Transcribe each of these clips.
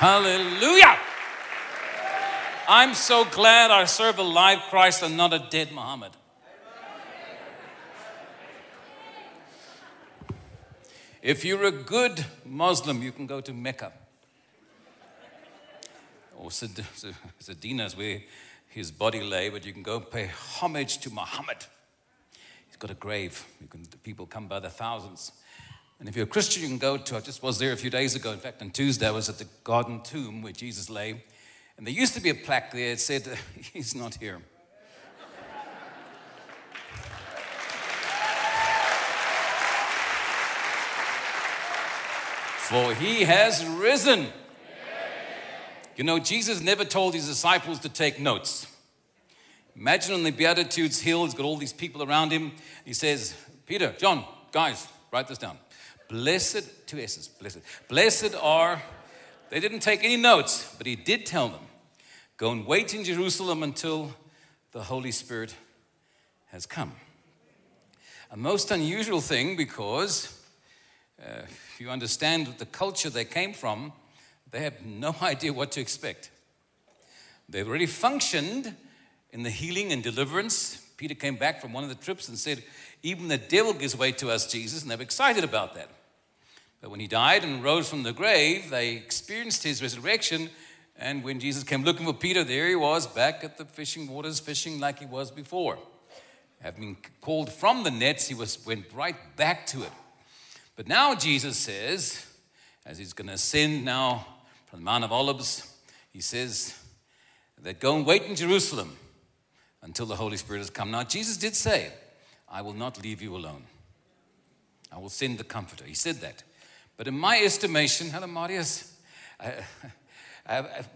Hallelujah. I'm so glad I serve a live Christ and not a dead Muhammad. If you're a good Muslim, you can go to Mecca. Or Medina is where his body lay, but you can go pay homage to Muhammad. He's got a grave. Can, people come by the thousands. And if you're a Christian, you can go to, I just was there a few days ago. In fact, on Tuesday, I was at the garden tomb where Jesus lay. And there used to be a plaque there that said, He's not here. For he has risen. You know, Jesus never told his disciples to take notes. Imagine on the Beatitudes Hill, he's got all these people around him. He says, Peter, John, guys, write this down. Blessed, two S's, blessed. Blessed are, they didn't take any notes, but he did tell them, go and wait in Jerusalem until the Holy Spirit has come. A most unusual thing because uh, if you understand the culture they came from, they have no idea what to expect. They've already functioned in the healing and deliverance. Peter came back from one of the trips and said, Even the devil gives way to us, Jesus, and they were excited about that. But when he died and rose from the grave, they experienced his resurrection. And when Jesus came looking for Peter, there he was back at the fishing waters, fishing like he was before. Having called from the nets, he was, went right back to it. But now Jesus says, as he's going to ascend now from the Mount of Olives, he says that go and wait in Jerusalem until the Holy Spirit has come. Now, Jesus did say, I will not leave you alone. I will send the Comforter. He said that. But in my estimation, hello, Marius,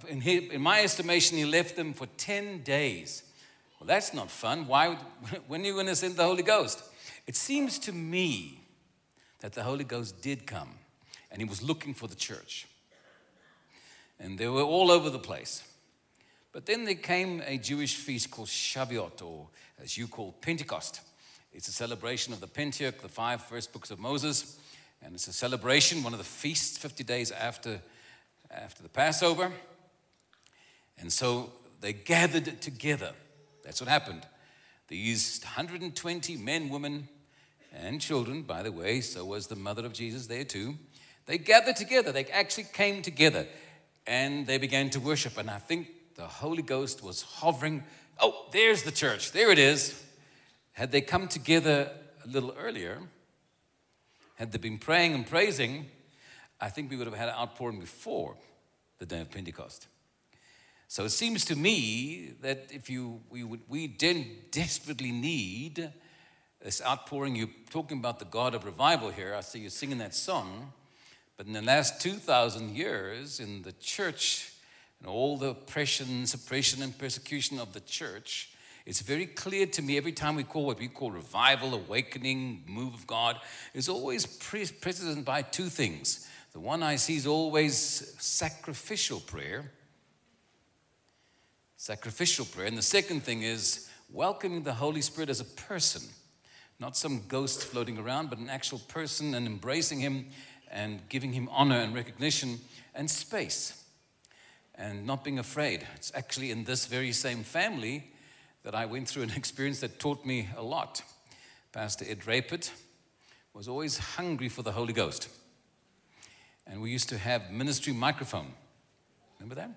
in, in my estimation, he left them for 10 days. Well, that's not fun. Why? When are you going to send the Holy Ghost? It seems to me that the Holy Ghost did come and he was looking for the church. And they were all over the place. But then there came a Jewish feast called Shavuot, or as you call Pentecost. It's a celebration of the Pentateuch, the five first books of Moses. And it's a celebration, one of the feasts, 50 days after, after the Passover. And so they gathered together. That's what happened. These 120 men, women, and children, by the way, so was the mother of Jesus there too. They gathered together, they actually came together and they began to worship. And I think the Holy Ghost was hovering. Oh, there's the church, there it is. Had they come together a little earlier, had they been praying and praising, I think we would have had an outpouring before the day of Pentecost. So it seems to me that if you, we, would, we didn't desperately need this outpouring, you're talking about the God of revival here. I see you singing that song. But in the last 2,000 years, in the church, and all the oppression, suppression, and persecution of the church, it's very clear to me every time we call what we call revival, awakening, move of God, is always preceded by two things. The one I see is always sacrificial prayer. Sacrificial prayer. And the second thing is welcoming the Holy Spirit as a person not some ghost floating around, but an actual person and embracing him and giving him honor and recognition and space and not being afraid. It's actually in this very same family that I went through an experience that taught me a lot. Pastor Ed Roebert was always hungry for the Holy Ghost. And we used to have ministry microphone. Remember that?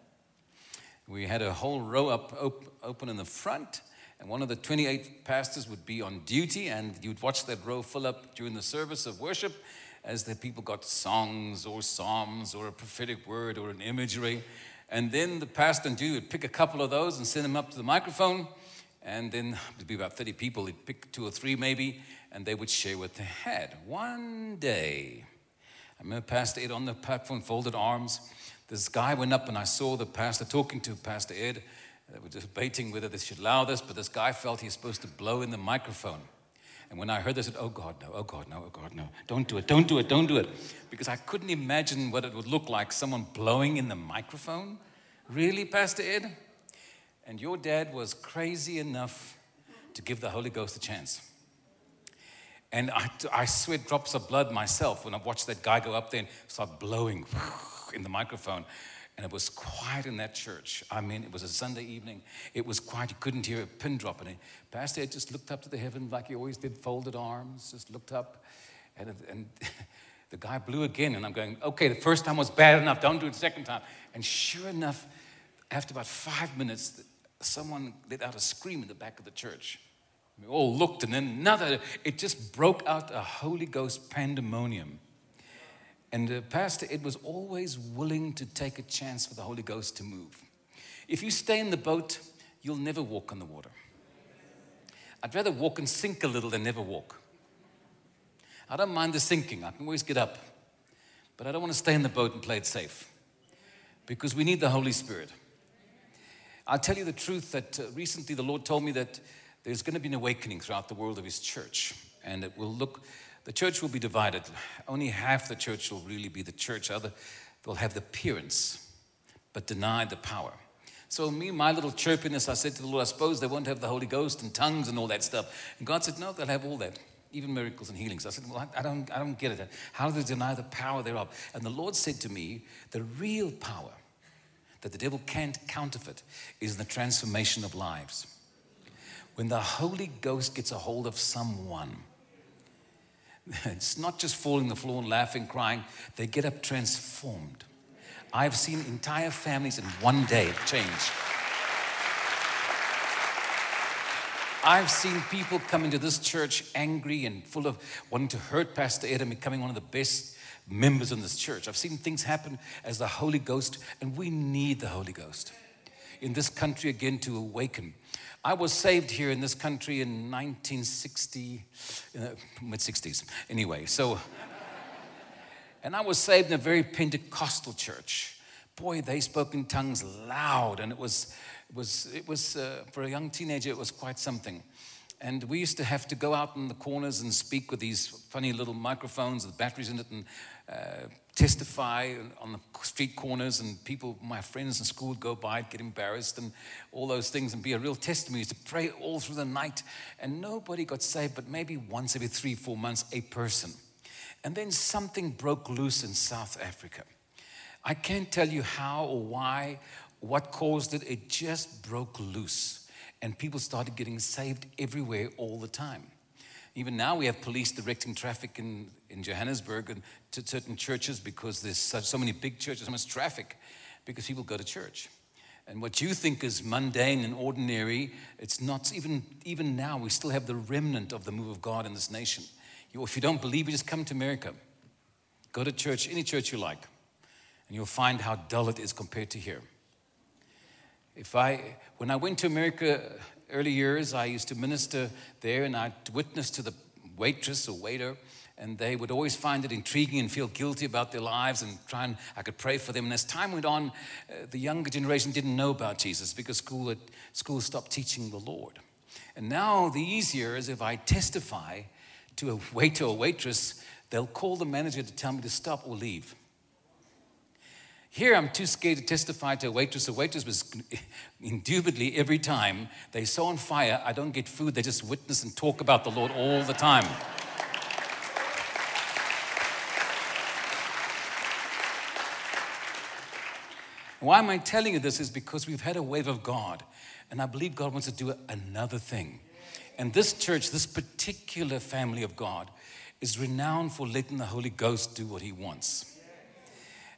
We had a whole row up open in the front and one of the 28 pastors would be on duty, and you'd watch that row fill up during the service of worship as the people got songs or psalms or a prophetic word or an imagery. And then the pastor and duty would pick a couple of those and send them up to the microphone. And then there'd be about 30 people, he'd pick two or three maybe, and they would share what they had. One day, I remember Pastor Ed on the platform, folded arms. This guy went up, and I saw the pastor talking to Pastor Ed they were debating whether they should allow this, but this guy felt he's supposed to blow in the microphone. And when I heard this, I said, Oh God, no, oh God, no, oh God, no. Don't do it, don't do it, don't do it. Because I couldn't imagine what it would look like someone blowing in the microphone. Really, Pastor Ed? And your dad was crazy enough to give the Holy Ghost a chance. And I, I sweat drops of blood myself when I watched that guy go up there and start blowing in the microphone. And it was quiet in that church. I mean, it was a Sunday evening. It was quiet. You couldn't hear a pin drop. And Pastor Ed just looked up to the heaven like he always did, folded arms, just looked up. And, and the guy blew again. And I'm going, okay, the first time was bad enough. Don't do it the second time. And sure enough, after about five minutes, someone let out a scream in the back of the church. We all looked, and then another, it just broke out a Holy Ghost pandemonium. And uh, Pastor Ed was always willing to take a chance for the Holy Ghost to move. If you stay in the boat, you'll never walk on the water. I'd rather walk and sink a little than never walk. I don't mind the sinking, I can always get up. But I don't want to stay in the boat and play it safe because we need the Holy Spirit. I'll tell you the truth that uh, recently the Lord told me that there's going to be an awakening throughout the world of His church, and it will look the church will be divided. Only half the church will really be the church. Other, they'll have the appearance, but deny the power. So me, my little chirpiness, I said to the Lord, I suppose they won't have the Holy Ghost and tongues and all that stuff. And God said, no, they'll have all that, even miracles and healings. I said, well, I, I don't, I don't get it. How do they deny the power thereof? And the Lord said to me, the real power that the devil can't counterfeit is the transformation of lives. When the Holy Ghost gets a hold of someone, It's not just falling on the floor and laughing, crying. They get up transformed. I've seen entire families in one day change. I've seen people come into this church angry and full of wanting to hurt Pastor Ed and becoming one of the best members in this church. I've seen things happen as the Holy Ghost, and we need the Holy Ghost in this country again to awaken. I was saved here in this country in 1960, mid 60s. Anyway, so, and I was saved in a very Pentecostal church. Boy, they spoke in tongues loud, and it was, it was, it was uh, for a young teenager, it was quite something. And we used to have to go out in the corners and speak with these funny little microphones with batteries in it and uh, testify on the street corners. And people, my friends in school, would go by, get embarrassed, and all those things, and be a real testimony. to pray all through the night. And nobody got saved, but maybe once every three, four months, a person. And then something broke loose in South Africa. I can't tell you how or why, what caused it. It just broke loose and people started getting saved everywhere all the time. Even now, we have police directing traffic in, in Johannesburg and to certain churches because there's so, so many big churches, so much traffic, because people go to church. And what you think is mundane and ordinary, it's not even, even now, we still have the remnant of the move of God in this nation. You, if you don't believe, you just come to America. Go to church, any church you like, and you'll find how dull it is compared to here. If I, when I went to America early years, I used to minister there and I'd witness to the waitress or waiter, and they would always find it intriguing and feel guilty about their lives and try and I could pray for them. And as time went on, uh, the younger generation didn't know about Jesus because school, had, school stopped teaching the Lord. And now the easier is if I testify to a waiter or waitress, they'll call the manager to tell me to stop or leave. Here, I'm too scared to testify to a waitress. A waitress was indubitably every time they saw on fire, I don't get food. They just witness and talk about the Lord all the time. Why am I telling you this? Is because we've had a wave of God, and I believe God wants to do another thing. And this church, this particular family of God, is renowned for letting the Holy Ghost do what He wants.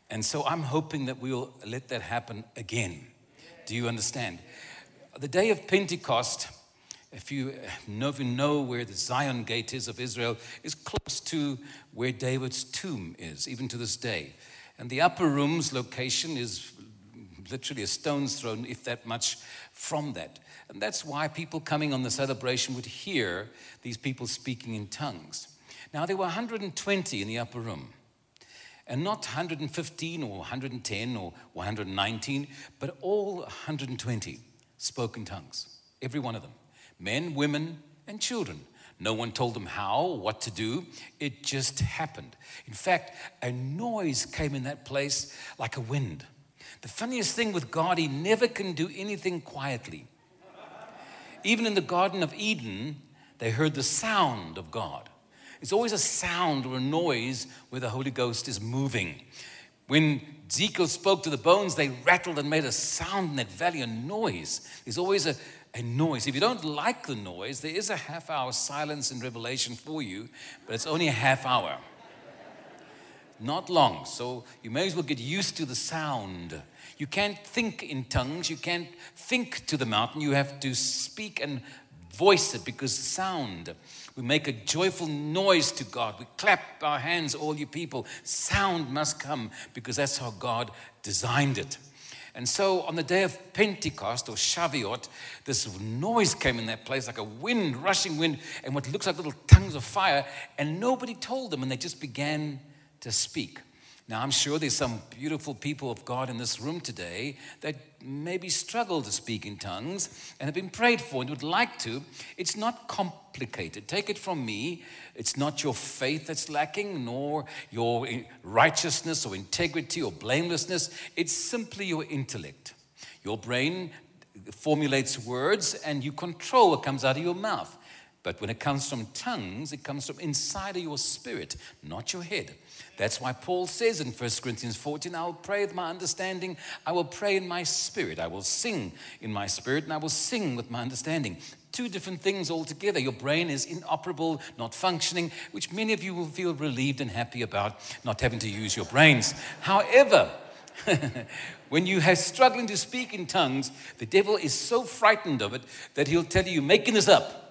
And so I'm hoping that we'll let that happen again. Do you understand? The day of Pentecost, if you know, know where the Zion gate is of Israel, is close to where David's tomb is, even to this day. And the upper room's location is literally a stone's throw, if that much, from that. And that's why people coming on the celebration would hear these people speaking in tongues. Now, there were 120 in the upper room and not 115 or 110 or 119, but all 120 spoken tongues, every one of them men, women, and children. No one told them how, what to do. It just happened. In fact, a noise came in that place like a wind. The funniest thing with God, He never can do anything quietly. Even in the Garden of Eden, they heard the sound of God. It's always a sound or a noise where the Holy Ghost is moving. When Ezekiel spoke to the bones, they rattled and made a sound in that valley, a noise. There's always a, a noise. If you don't like the noise, there is a half hour silence in Revelation for you, but it's only a half hour. Not long, so you may as well get used to the sound. You can't think in tongues, you can't think to the mountain, you have to speak and voice it because sound. We make a joyful noise to God. We clap our hands, all you people. Sound must come because that's how God designed it. And so on the day of Pentecost or Shavuot, this noise came in that place like a wind, rushing wind, and what looks like little tongues of fire, and nobody told them, and they just began to speak. Now, I'm sure there's some beautiful people of God in this room today that maybe struggle to speak in tongues and have been prayed for and would like to. It's not complicated. Take it from me. It's not your faith that's lacking, nor your righteousness or integrity or blamelessness. It's simply your intellect. Your brain formulates words and you control what comes out of your mouth. But when it comes from tongues, it comes from inside of your spirit, not your head. That's why Paul says in 1 Corinthians 14, I will pray with my understanding, I will pray in my spirit, I will sing in my spirit, and I will sing with my understanding. Two different things altogether. Your brain is inoperable, not functioning, which many of you will feel relieved and happy about not having to use your brains. However, when you are struggling to speak in tongues, the devil is so frightened of it that he'll tell you, you're making this up.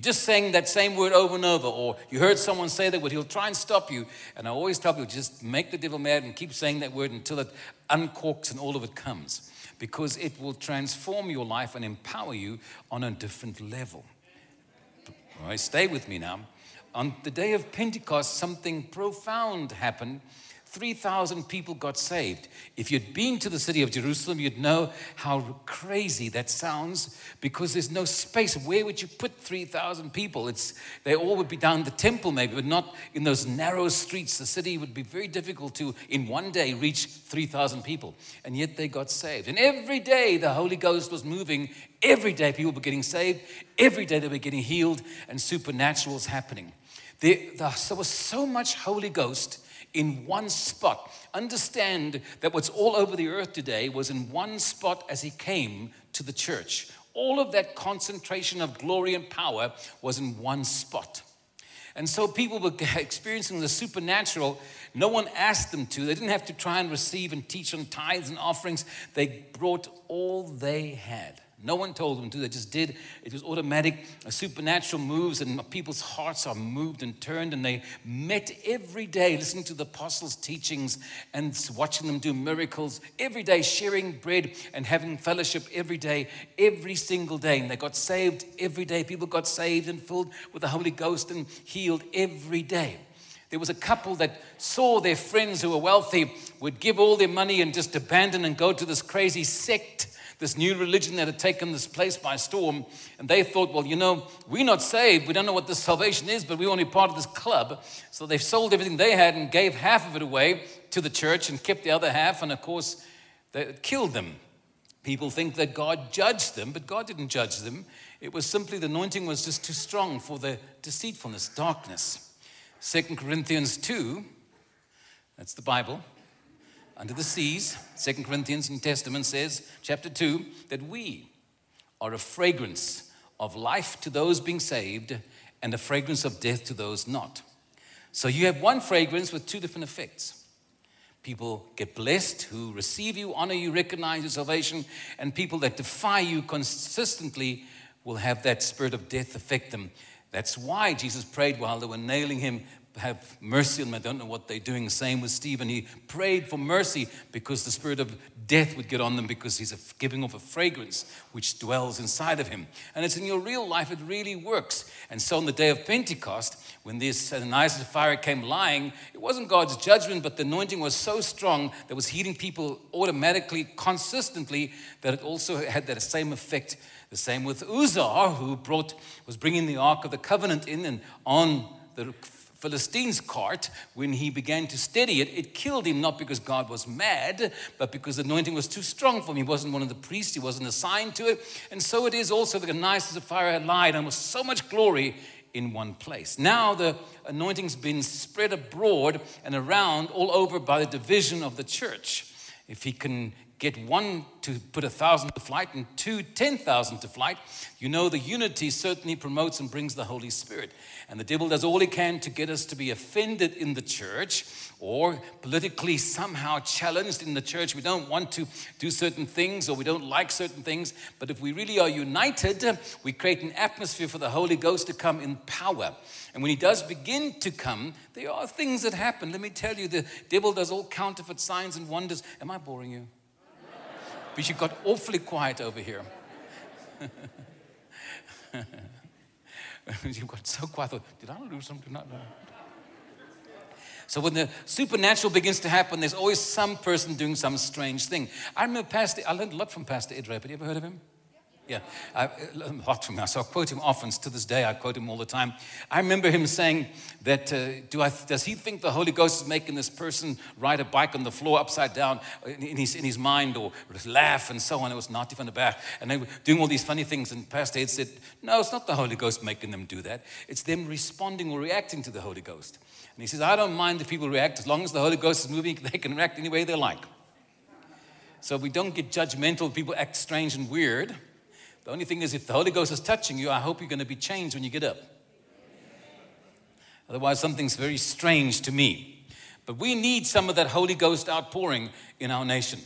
You're just saying that same word over and over, or you heard someone say that word, he'll try and stop you. And I always tell people just make the devil mad and keep saying that word until it uncorks and all of it comes, because it will transform your life and empower you on a different level. All right, stay with me now. On the day of Pentecost, something profound happened 3,000 people got saved. If you'd been to the city of Jerusalem, you'd know how crazy that sounds because there's no space. Where would you put 3,000 people? It's, they all would be down the temple, maybe, but not in those narrow streets. The city would be very difficult to, in one day, reach 3,000 people. And yet they got saved. And every day the Holy Ghost was moving. Every day people were getting saved. Every day they were getting healed, and supernatural was happening. There, there was so much Holy Ghost in one spot. Understand that what's all over the earth today was in one spot as he came to the church. All of that concentration of glory and power was in one spot. And so people were experiencing the supernatural. No one asked them to. They didn't have to try and receive and teach on tithes and offerings. They brought all they had. No one told them to, they just did. It was automatic. Supernatural moves, and people's hearts are moved and turned, and they met every day listening to the apostles' teachings and watching them do miracles every day, sharing bread and having fellowship every day, every single day. And they got saved every day. People got saved and filled with the Holy Ghost and healed every day. There was a couple that saw their friends who were wealthy would give all their money and just abandon and go to this crazy sect this new religion that had taken this place by storm. And they thought, well, you know, we're not saved. We don't know what this salvation is, but we want to be part of this club. So they sold everything they had and gave half of it away to the church and kept the other half. And of course, that killed them. People think that God judged them, but God didn't judge them. It was simply the anointing was just too strong for the deceitfulness, darkness. Second Corinthians 2, that's the Bible under the seas, Second Corinthians New Testament says, chapter 2, that we are a fragrance of life to those being saved and a fragrance of death to those not. So you have one fragrance with two different effects. People get blessed who receive you, honor you, recognize your salvation, and people that defy you consistently will have that spirit of death affect them. That's why Jesus prayed while they were nailing him, have mercy on them. I don't know what they're doing. Same with Stephen. He prayed for mercy because the spirit of death would get on them because he's giving off a fragrance which dwells inside of him. And it's in your real life, it really works. And so on the day of Pentecost, when this Ananias and Sapphira came lying, it wasn't God's judgment, but the anointing was so strong that was healing people automatically, consistently, that it also had that same effect. The same with Uzzah, who brought, was bringing the Ark of the Covenant in and on the Philistine's cart, when he began to steady it, it killed him not because God was mad, but because the anointing was too strong for him. He wasn't one of the priests, he wasn't assigned to it. And so it is also that Ananias and Sapphira had lied, and was so much glory in one place. Now the anointing's been spread abroad and around all over by the division of the church. If he can get one to put a thousand to flight and two, ten thousand to flight, you know the unity certainly promotes and brings the Holy Spirit. And the devil does all he can to get us to be offended in the church or politically somehow challenged in the church. We don't want to do certain things or we don't like certain things. But if we really are united, we create an atmosphere for the Holy Ghost to come in power. And when he does begin to come, there are things that happen. Let me tell you, the devil does all counterfeit signs and wonders. Am I boring you? But you got awfully quiet over here. you got so quiet. Did I lose something? No. So when the supernatural begins to happen, there's always some person doing some strange thing. I remember Pastor, I learned a lot from Pastor Ed Have you ever heard of him? Yeah, I, a lot from him. So I quote him often. To this day, I quote him all the time. I remember him saying that, uh, do I, does he think the Holy Ghost is making this person ride a bike on the floor upside down in his, in his mind or laugh and so on? It was naughty from the back. And they were doing all these funny things. And Pastor Ed said, no, it's not the Holy Ghost making them do that. It's them responding or reacting to the Holy Ghost. And he says, I don't mind if people react. As long as the Holy Ghost is moving, they can react any way they like. So we don't get judgmental. People act strange and weird. The only thing is, if the Holy Ghost is touching you, I hope you're going to be changed when you get up. Otherwise, something's very strange to me. But we need some of that Holy Ghost outpouring in our nation.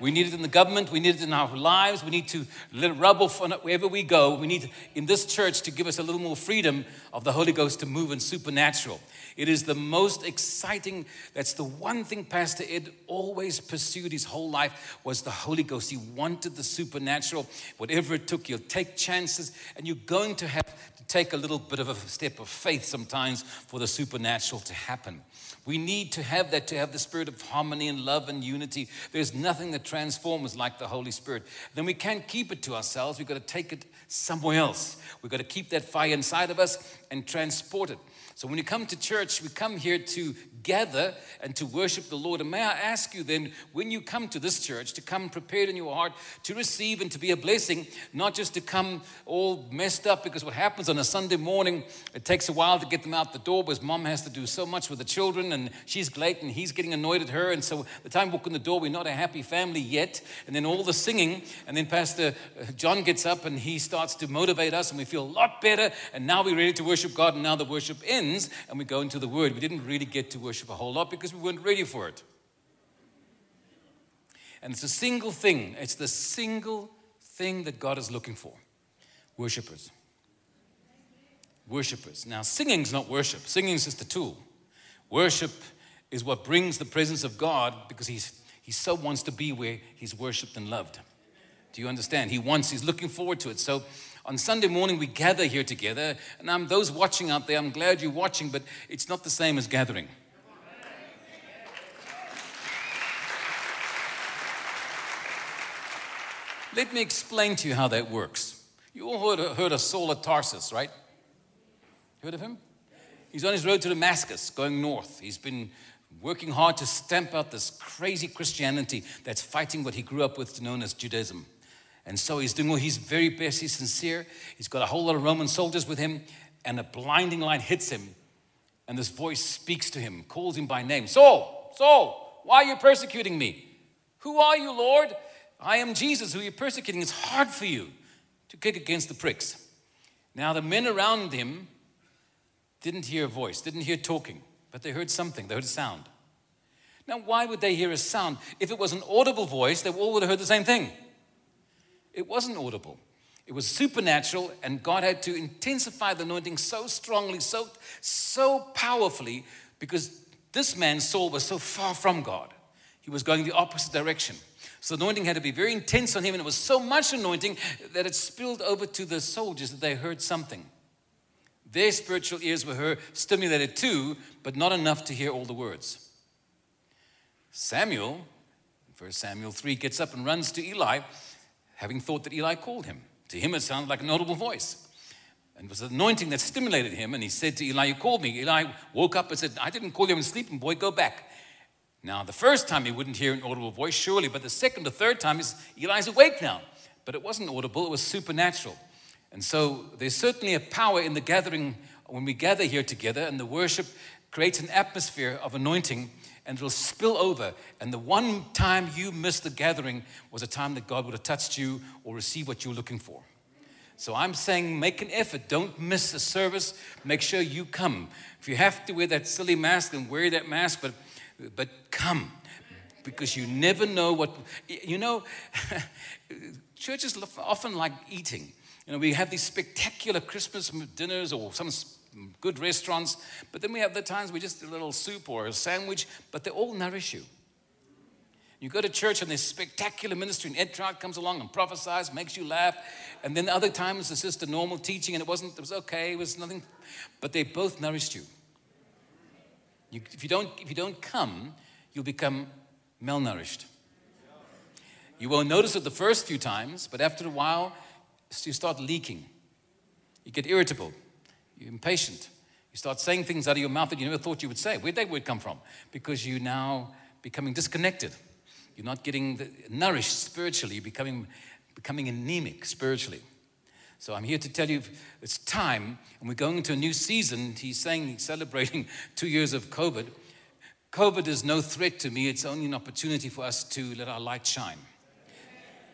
We need it in the government. We need it in our lives. We need to let off wherever we go. We need in this church to give us a little more freedom of the Holy Ghost to move in supernatural. It is the most exciting. That's the one thing Pastor Ed always pursued his whole life was the Holy Ghost. He wanted the supernatural. Whatever it took, you'll take chances, and you're going to have to take a little bit of a step of faith sometimes for the supernatural to happen. We need to have that to have the spirit of harmony and love and unity. There's nothing that transforms like the Holy Spirit. Then we can't keep it to ourselves. We've got to take it somewhere else. We've got to keep that fire inside of us and transport it. So when you come to church, we come here to gather and to worship the Lord. And may I ask you then, when you come to this church, to come prepared in your heart to receive and to be a blessing, not just to come all messed up, because what happens on a Sunday morning, it takes a while to get them out the door because mom has to do so much with the children and she's late and he's getting annoyed at her. And so the time we walk in the door, we're not a happy family yet. And then all the singing, and then Pastor John gets up and he starts to motivate us and we feel a lot better. And now we're ready to worship God and now the worship ends and we go into the Word. We didn't really get to worship a whole lot because we weren't ready for it. And it's a single thing, it's the single thing that God is looking for worshippers. Worshippers. Now, singing's not worship, singing's just a tool. Worship is what brings the presence of God because he's, he so wants to be where he's worshiped and loved. Do you understand? He wants, he's looking forward to it. So on Sunday morning, we gather here together. And I'm, those watching out there, I'm glad you're watching, but it's not the same as gathering. Let me explain to you how that works. You all heard, heard of Saul of Tarsus, right? Heard of him? He's on his road to Damascus, going north. He's been working hard to stamp out this crazy Christianity that's fighting what he grew up with, known as Judaism. And so he's doing all he's very best, he's sincere. He's got a whole lot of Roman soldiers with him, and a blinding light hits him. And this voice speaks to him, calls him by name Saul, Saul, why are you persecuting me? Who are you, Lord? I am Jesus, who you're persecuting. It's hard for you to kick against the pricks. Now, the men around him didn't hear a voice, didn't hear talking, but they heard something, they heard a sound. Now, why would they hear a sound? If it was an audible voice, they all would have heard the same thing. It wasn't audible. It was supernatural, and God had to intensify the anointing so strongly, so, so powerfully, because this man, Saul, was so far from God. He was going the opposite direction. So the anointing had to be very intense on him, and it was so much anointing that it spilled over to the soldiers that they heard something. Their spiritual ears were stimulated too, but not enough to hear all the words. Samuel, 1 Samuel 3, gets up and runs to Eli having thought that Eli called him. To him, it sounded like an audible voice. And it was anointing that stimulated him. And he said to Eli, You called me. Eli woke up and said, I didn't call you in sleeping, boy, go back. Now, the first time he wouldn't hear an audible voice, surely, but the second or third time, is Eli's awake now. But it wasn't audible, it was supernatural. And so there's certainly a power in the gathering when we gather here together, and the worship creates an atmosphere of anointing and it'll spill over. And the one time you missed the gathering was a time that God would have touched you or received what you were looking for. So I'm saying make an effort. Don't miss a service. Make sure you come. If you have to wear that silly mask, then wear that mask, but, but come. Because you never know what, you know, churches often like eating. You know, we have these spectacular Christmas dinners or some good restaurants, but then we have the times we just a little soup or a sandwich, but they all nourish you. You go to church and this spectacular ministry, and Ed Traut comes along and prophesies, makes you laugh. And then other times it's just a normal teaching, and it wasn't, it was okay, it was nothing, but they both nourished you. You if, you don't, if you don't come, you'll become malnourished. You won't notice it the first few times, but after a while, you start leaking. You get irritable. You're impatient. You start saying things out of your mouth that you never thought you would say. Where'd that word come from? Because you're now becoming disconnected. You're not getting the, nourished spiritually. You're becoming, becoming anemic spiritually. So I'm here to tell you it's time, and we're going into a new season. He's saying he's celebrating two years of COVID. COVID is no threat to me, it's only an opportunity for us to let our light shine.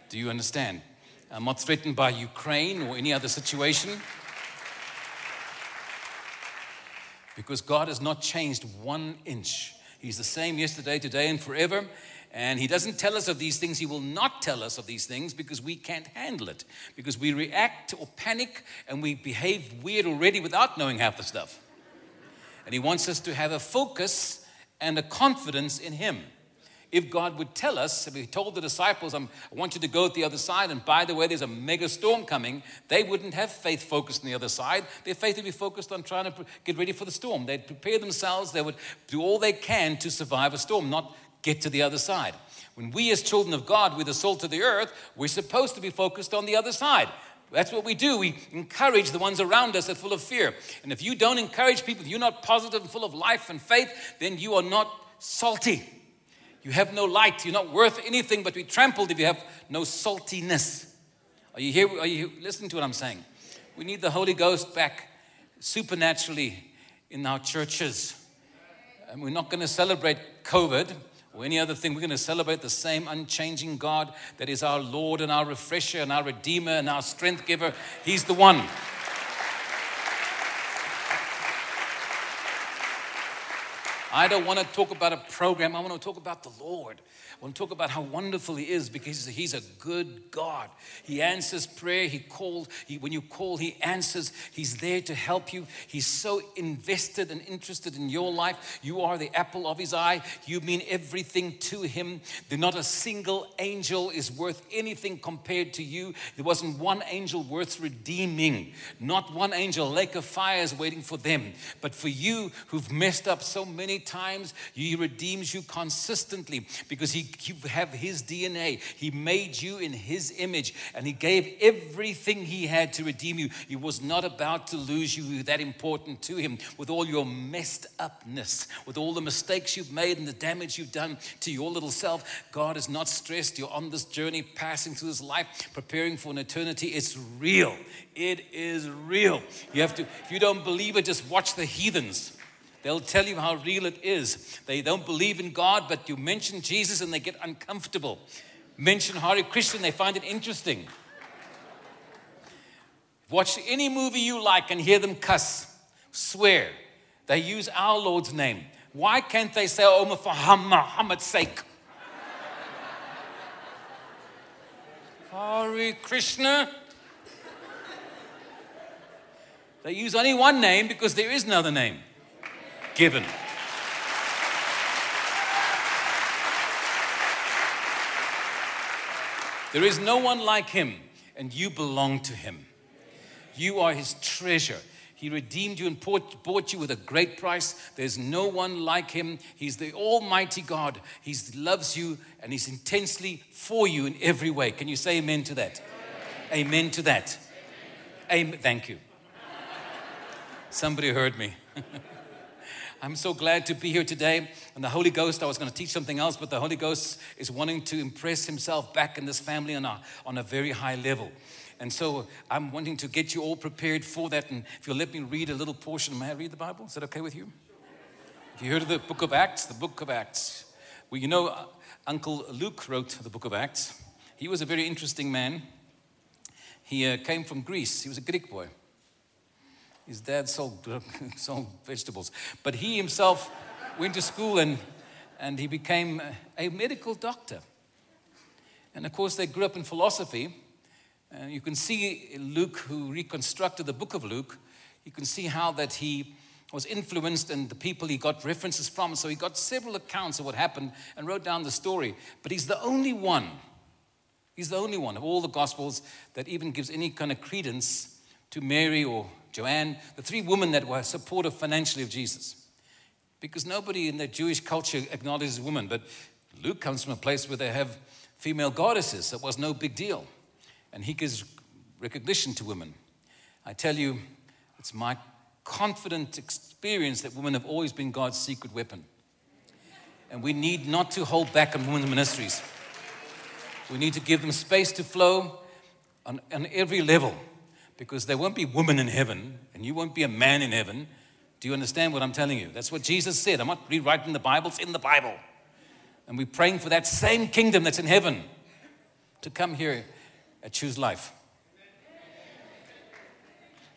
Do you understand? I'm not threatened by Ukraine or any other situation. because God has not changed one inch. He's the same yesterday, today, and forever. And He doesn't tell us of these things. He will not tell us of these things because we can't handle it. Because we react or panic and we behave weird already without knowing half the stuff. And He wants us to have a focus and a confidence in Him if God would tell us, if He told the disciples, i want you to go to the other side, and by the way, there's a mega storm coming, they wouldn't have faith focused on the other side. Their faith would be focused on trying to get ready for the storm. They'd prepare themselves, they would do all they can to survive a storm, not get to the other side. When we, as children of God, we're the salt of the earth, we're supposed to be focused on the other side. That's what we do. We encourage the ones around us that are full of fear. And if you don't encourage people, if you're not positive and full of life and faith, then you are not salty. You have no light. You're not worth anything but be trampled if you have no saltiness. Are you here? Are you listening to what I'm saying? We need the Holy Ghost back supernaturally in our churches. And we're not going to celebrate COVID or any other thing. We're going to celebrate the same unchanging God that is our Lord and our refresher and our Redeemer and our strength giver. He's the one. I don't want to talk about a program. I want to talk about the Lord. I want to talk about how wonderful He is because He's a good God. He answers prayer. He calls. He, when you call, He answers. He's there to help you. He's so invested and interested in your life. You are the apple of His eye. You mean everything to Him. Not a single angel is worth anything compared to you. There wasn't one angel worth redeeming. Not one angel. Lake of fire is waiting for them. But for you who've messed up so many times. He redeems you consistently because he, you have His DNA. He made you in His image and He gave everything He had to redeem you. He was not about to lose you that important to Him with all your messed upness, with all the mistakes you've made and the damage you've done to your little self. God is not stressed. You're on this journey, passing through this life, preparing for an eternity. It's real. It is real. You have to, if you don't believe it, just watch the heathens. They'll tell you how real it is. They don't believe in God, but you mention Jesus and they get uncomfortable. Mention Hare Krishna, they find it interesting. Watch any movie you like and hear them cuss, swear. They use our Lord's name. Why can't they say, Oh, for Muhammad's sake? Hare Krishna. They use only one name because there is no other name given. There is no one like him, and you belong to him. You are his treasure. He redeemed you and bought you with a great price. There's no one like him. He's the Almighty God. He loves you and he's intensely for you in every way. Can you say amen to that? Amen, amen to that. Amen. amen. Thank you. Somebody heard me. I'm so glad to be here today. And the Holy Ghost, I was going to teach something else, but the Holy Ghost is wanting to impress himself back in this family on a, on a very high level. And so I'm wanting to get you all prepared for that. And if you'll let me read a little portion, may I read the Bible? Is that okay with you? Have you heard of the book of Acts? The book of Acts. Well, you know, uh, Uncle Luke wrote the book of Acts. He was a very interesting man. He uh, came from Greece, he was a Greek boy. His dad sold, sold vegetables. But he himself went to school and, and he became a medical doctor. And of course, they grew up in philosophy. And you can see Luke, who reconstructed the book of Luke, you can see how that he was influenced and the people he got references from. So he got several accounts of what happened and wrote down the story. But he's the only one, he's the only one of all the Gospels that even gives any kind of credence to Mary or Joanne, the three women that were supportive financially of Jesus. Because nobody in the Jewish culture acknowledges women. But Luke comes from a place where they have female goddesses. It was no big deal and he gives recognition to women. I tell you, it's my confident experience that women have always been God's secret weapon. And we need not to hold back on women's ministries. We need to give them space to flow on, on every level because there won't be women in heaven and you won't be a man in heaven. Do you understand what I'm telling you? That's what Jesus said. I'm not rewriting the Bible, it's in the Bible. And we're praying for that same kingdom that's in heaven to come here and choose life.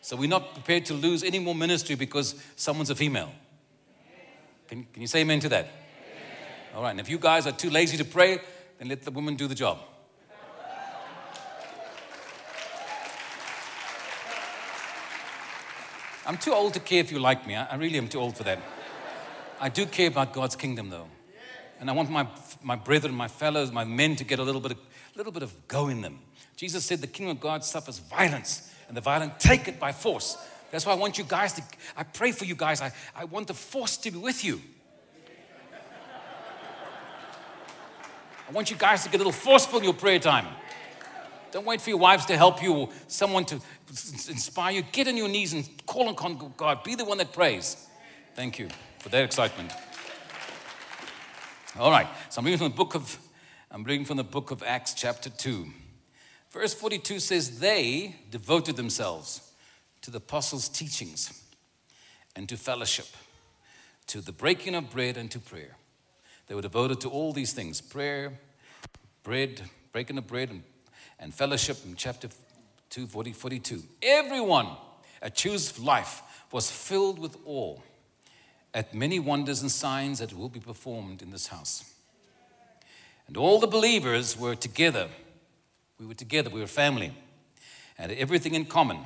So we're not prepared to lose any more ministry because someone's a female. Can, can you say amen to that? All right, and if you guys are too lazy to pray, then let the woman do the job. I'm too old to care if you like me. I really am too old for that. I do care about God's kingdom, though. And I want my, my brethren, my fellows, my men to get a little bit, of, little bit of go in them. Jesus said the kingdom of God suffers violence, and the violent take it by force. That's why I want you guys to, I pray for you guys. I, I want the force to be with you. I want you guys to get a little forceful in your prayer time. Don't wait for your wives to help you or someone to inspire you. Get on your knees and call on God. Be the one that prays. Thank you for that excitement. All right, so I'm reading from the book of I'm reading from the book of Acts, chapter 2. Verse 42 says, They devoted themselves to the apostles' teachings and to fellowship, to the breaking of bread and to prayer. They were devoted to all these things prayer, bread, breaking of bread, and, and fellowship in chapter 2, 40, 42. Everyone at Choose Life was filled with awe at many wonders and signs that will be performed in this house. And all the believers were together we were together, we were family, and everything in common.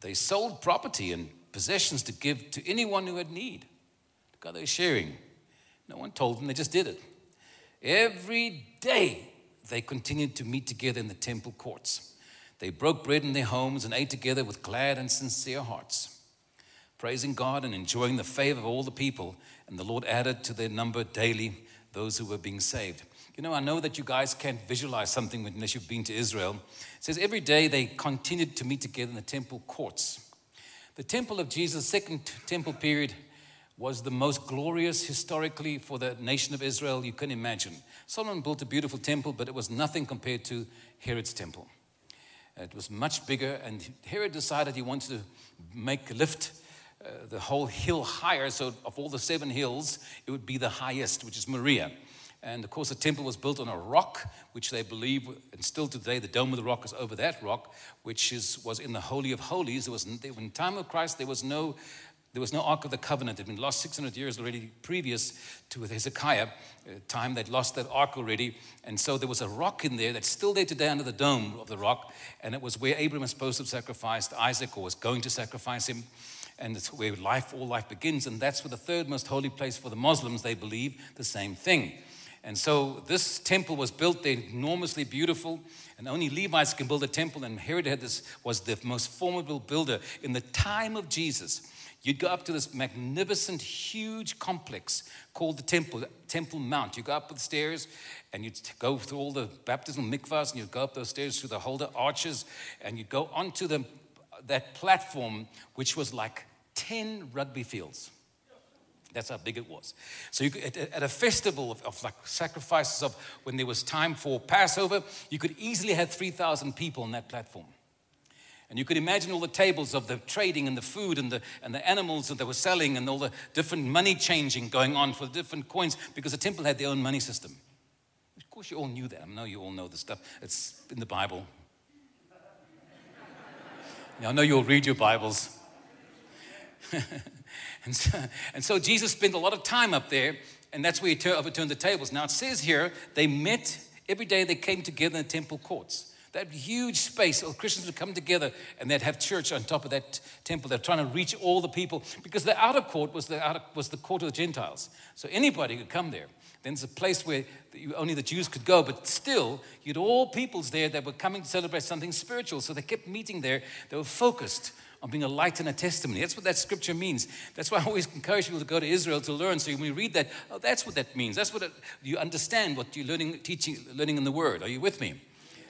They sold property and possessions to give to anyone who had need. God, they were sharing. No one told them, they just did it. Every day they continued to meet together in the temple courts. They broke bread in their homes and ate together with glad and sincere hearts, praising God and enjoying the favor of all the people. And the Lord added to their number daily those who were being saved. You know, I know that you guys can't visualize something unless you've been to Israel. It says every day they continued to meet together in the temple courts. The temple of Jesus' second temple period was the most glorious historically for the nation of Israel you can imagine. Solomon built a beautiful temple, but it was nothing compared to Herod's temple. It was much bigger, and Herod decided he wanted to make lift uh, the whole hill higher. So, of all the seven hills, it would be the highest, which is Moriah. And of course, the temple was built on a rock, which they believe, and still today, the dome of the rock is over that rock, which is, was in the Holy of Holies. There was, in time of Christ, there was no there was no Ark of the Covenant. It had been lost 600 years already previous to Hezekiah uh, time. They'd lost that Ark already. And so there was a rock in there that's still there today under the dome of the rock. And it was where Abraham was supposed to have sacrificed Isaac or was going to sacrifice him. And it's where life, all life begins. And that's where the third most holy place for the Muslims, they believe the same thing. And so this temple was built, they're enormously beautiful, and only Levites can build a temple, and Herod had this, was the most formidable builder in the time of Jesus. You'd go up to this magnificent, huge complex called the Temple, Temple Mount. You go up the stairs and you'd go through all the baptismal mikvahs and you'd go up those stairs through the Huldah arches and you'd go onto the, that platform, which was like 10 rugby fields. That's how big it was. So could, at, at, a festival of, of, like sacrifices of when there was time for Passover, you could easily have 3,000 people on that platform. And you could imagine all the tables of the trading and the food and the, and the animals that they were selling and all the different money changing going on for the different coins because the temple had their own money system. Of course, you all knew that. I know you all know the stuff. It's in the Bible. I know you'll read your Bibles. and, so, and so Jesus spent a lot of time up there, and that's where he overturned the tables. Now it says here, they met every day, they came together in the temple courts that huge space of Christians would come together and they'd have church on top of that temple. They're trying to reach all the people because the outer court was the, outer, was the court of the Gentiles. So anybody could come there. Then it's a place where only the Jews could go, but still, you had all peoples there that were coming to celebrate something spiritual. So they kept meeting there. They were focused on being a light and a testimony. That's what that scripture means. That's why I always encourage people to go to Israel to learn. So when we read that, oh, that's what that means. That's what it, you understand what you're learning, teaching, learning in the Word. Are you with me?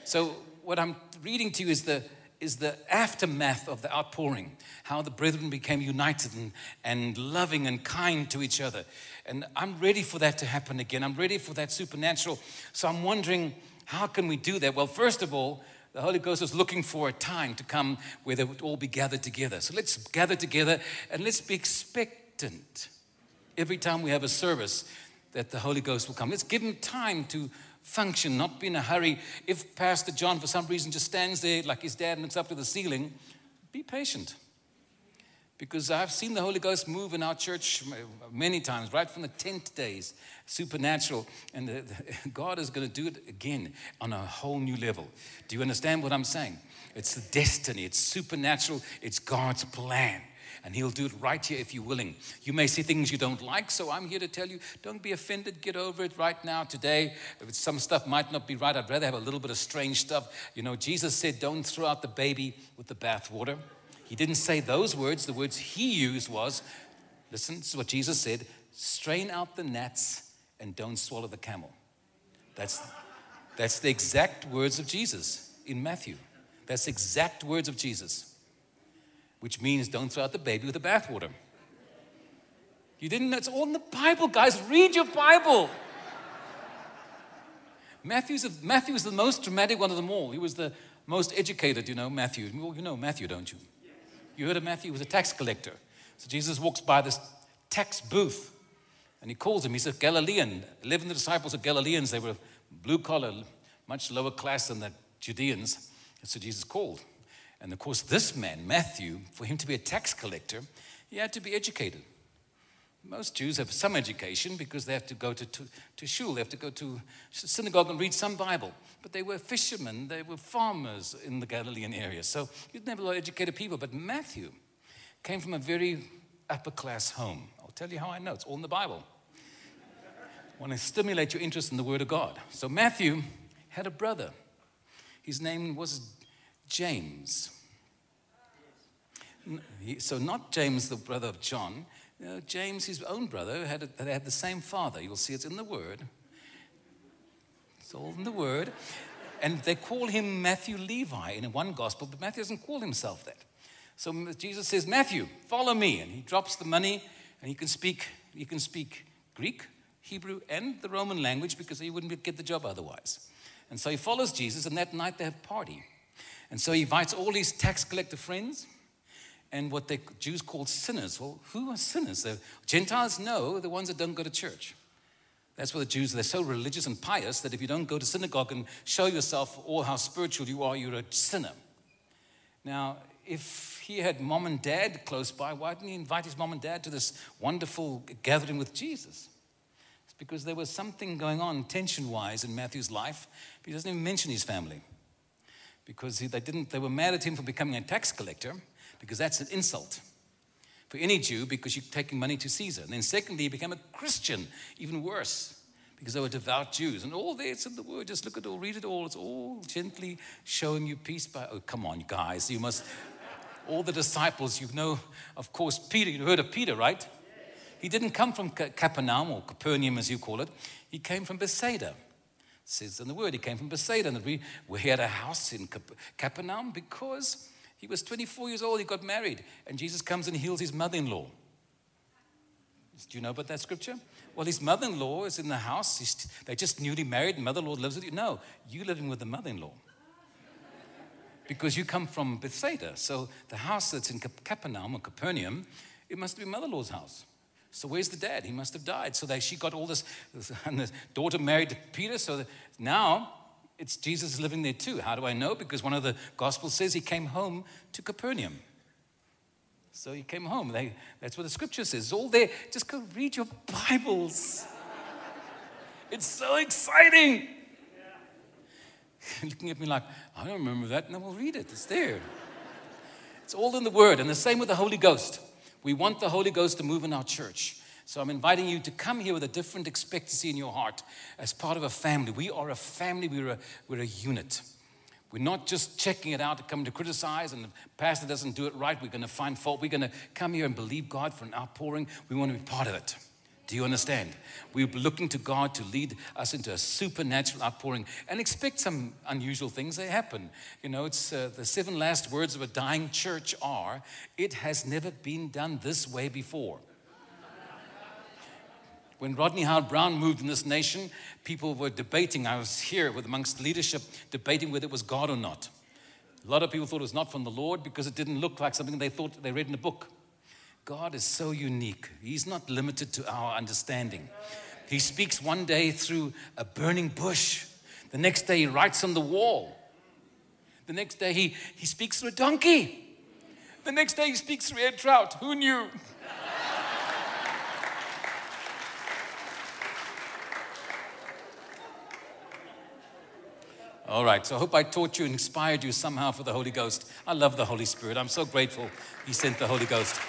So what I'm reading to you is the, is the aftermath of the outpouring, how the brethren became united and, and loving and kind to each other. And I'm ready for that to happen again. I'm ready for that supernatural. So I'm wondering, how can we do that? Well, first of all, the Holy Ghost is looking for a time to come where they would all be gathered together. So let's gather together and let's be expectant every time we have a service that the Holy Ghost will come. Let's give him time to function, not be in a hurry. If Pastor John, for some reason, just stands there like his dad and looks up to the ceiling, be patient. Because I've seen the Holy Ghost move in our church many times, right from the tent days, supernatural. And the, the, God is going to do it again on a whole new level. Do you understand what I'm saying? It's the destiny, it's supernatural, it's God's plan and He'll do it right here if you're willing. You may see things you don't like, so I'm here to tell you don't be offended. Get over it right now, today. Some stuff might not be right, I'd rather have a little bit of strange stuff. You know, Jesus said, don't throw out the baby with the bathwater. He didn't say those words. The words He used was, listen, this is what Jesus said strain out the gnats and don't swallow the camel. That's, that's the exact words of Jesus in Matthew. That's the exact words of Jesus which means don't throw out the baby with the bathwater. You didn't know it's all in the Bible, guys. Read your Bible. Matthew's, a, Matthew was the most dramatic one of them all. He was the most educated, you know, Matthew. Well, you know Matthew, don't you? You heard of Matthew? He was a tax collector. So Jesus walks by this tax booth and he calls him. He's a Galilean. Eleven the disciples are Galileans. They were blue collar, much lower class than the Judeans. And so Jesus called. And of course, this man, Matthew, for him to be a tax collector, he had to be educated. Most Jews have some education because they have to go to, to, to shul, they have to go to synagogue and read some Bible. But they were fishermen, they were farmers in the Galilean area. So you didn't have a lot of educated people. But Matthew came from a very upper class home. I'll tell you how I know, it's all in the Bible. I want to stimulate your interest in the Word of God. So Matthew had a brother. His name was James. So, not James, the brother of John. Uh, James, his own brother, had, a, had the same father. You'll see it's in the Word. It's all in the Word. And they call him Matthew Levi in one gospel, but Matthew doesn't call himself that. So Jesus says, Matthew, follow me. And he drops the money, and he can speak, he can speak Greek, Hebrew, and the Roman language because he wouldn't get the job otherwise. And so he follows Jesus, and that night they have party. And so he invites all his tax collector friends and what the Jews called sinners. Well, who are sinners? The Gentiles know the ones that don't go to church. That's what the Jews, they're so religious and pious that if you don't go to synagogue and show yourself all how spiritual you are, you're a sinner. Now, if he had mom and dad close by, why didn't he invite his mom and dad to this wonderful gathering with Jesus? It's because there was something going on tension wise in Matthew's life. He doesn't even mention his family because they, didn't, they were mad at him for becoming a tax collector because that's an insult for any Jew because you're taking money to Caesar. And then, secondly, he became a Christian, even worse, because they were devout Jews. And all there, it's in the word. Just look at it all, read it all. It's all gently showing you peace by. Oh, come on, guys. You must. All the disciples, you know, of course, Peter, You've heard of Peter, right? He didn't come from Capernaum or Capernaum, as you call it. He came from Bethsaida says in the word. He came from Bethsaida, and we, we had a house in Capernaum because he was 24 years old. He got married, and Jesus comes and heals his mother in law. Do you know about that scripture? Well, his mother in law is in the house. He's, they just newly married, mother in law lives with you. No, you're living with the mother in law. Because you come from Bethsaida. So the house that's in Capernaum or Capernaum, it must be mother in law's house. So where's the dad? He must have died. So they, she got all this, and the daughter married Peter. So now it's Jesus living there too. How do I know? Because one of the Gospels says he came home to Capernaum. So he came home. They, that's what the scripture says. It's all there. Just go read your Bibles. it's so exciting. Looking at me like, I don't remember that. No, we'll read it. It's there. It's all in the Word. And the same with the Holy Ghost. We want the Holy Ghost to move in our church. So I'm inviting you to come here with a different expectancy in your heart as part of a family. We are a family, we're a, we're a unit. We're not just checking it out to come to criticize, and the pastor doesn't do it right, we're going to find fault. We're going to come here and believe God for an outpouring. We want to be part of it. Do you understand? We're looking to God to lead us into a supernatural outpouring and expect some unusual things to happen. You know, it's uh, the seven last words of a dying church are, It has never been done this way before. When Rodney Howard-Browne moved in this nation, people were debating. I was here with amongst leadership debating whether it was God or not. A lot of people thought it was not from the Lord because it didn't look like something they thought they read in a book. God is so unique. He's not limited to our understanding. He speaks one day through a burning bush. The next day he writes on the wall. The next day he, he speaks through a donkey. The next day he speaks through a trout. Who knew? All right, so I hope I taught you and inspired you somehow for the Holy Ghost. I love the Holy Spirit. I'm so grateful He sent the Holy Ghost.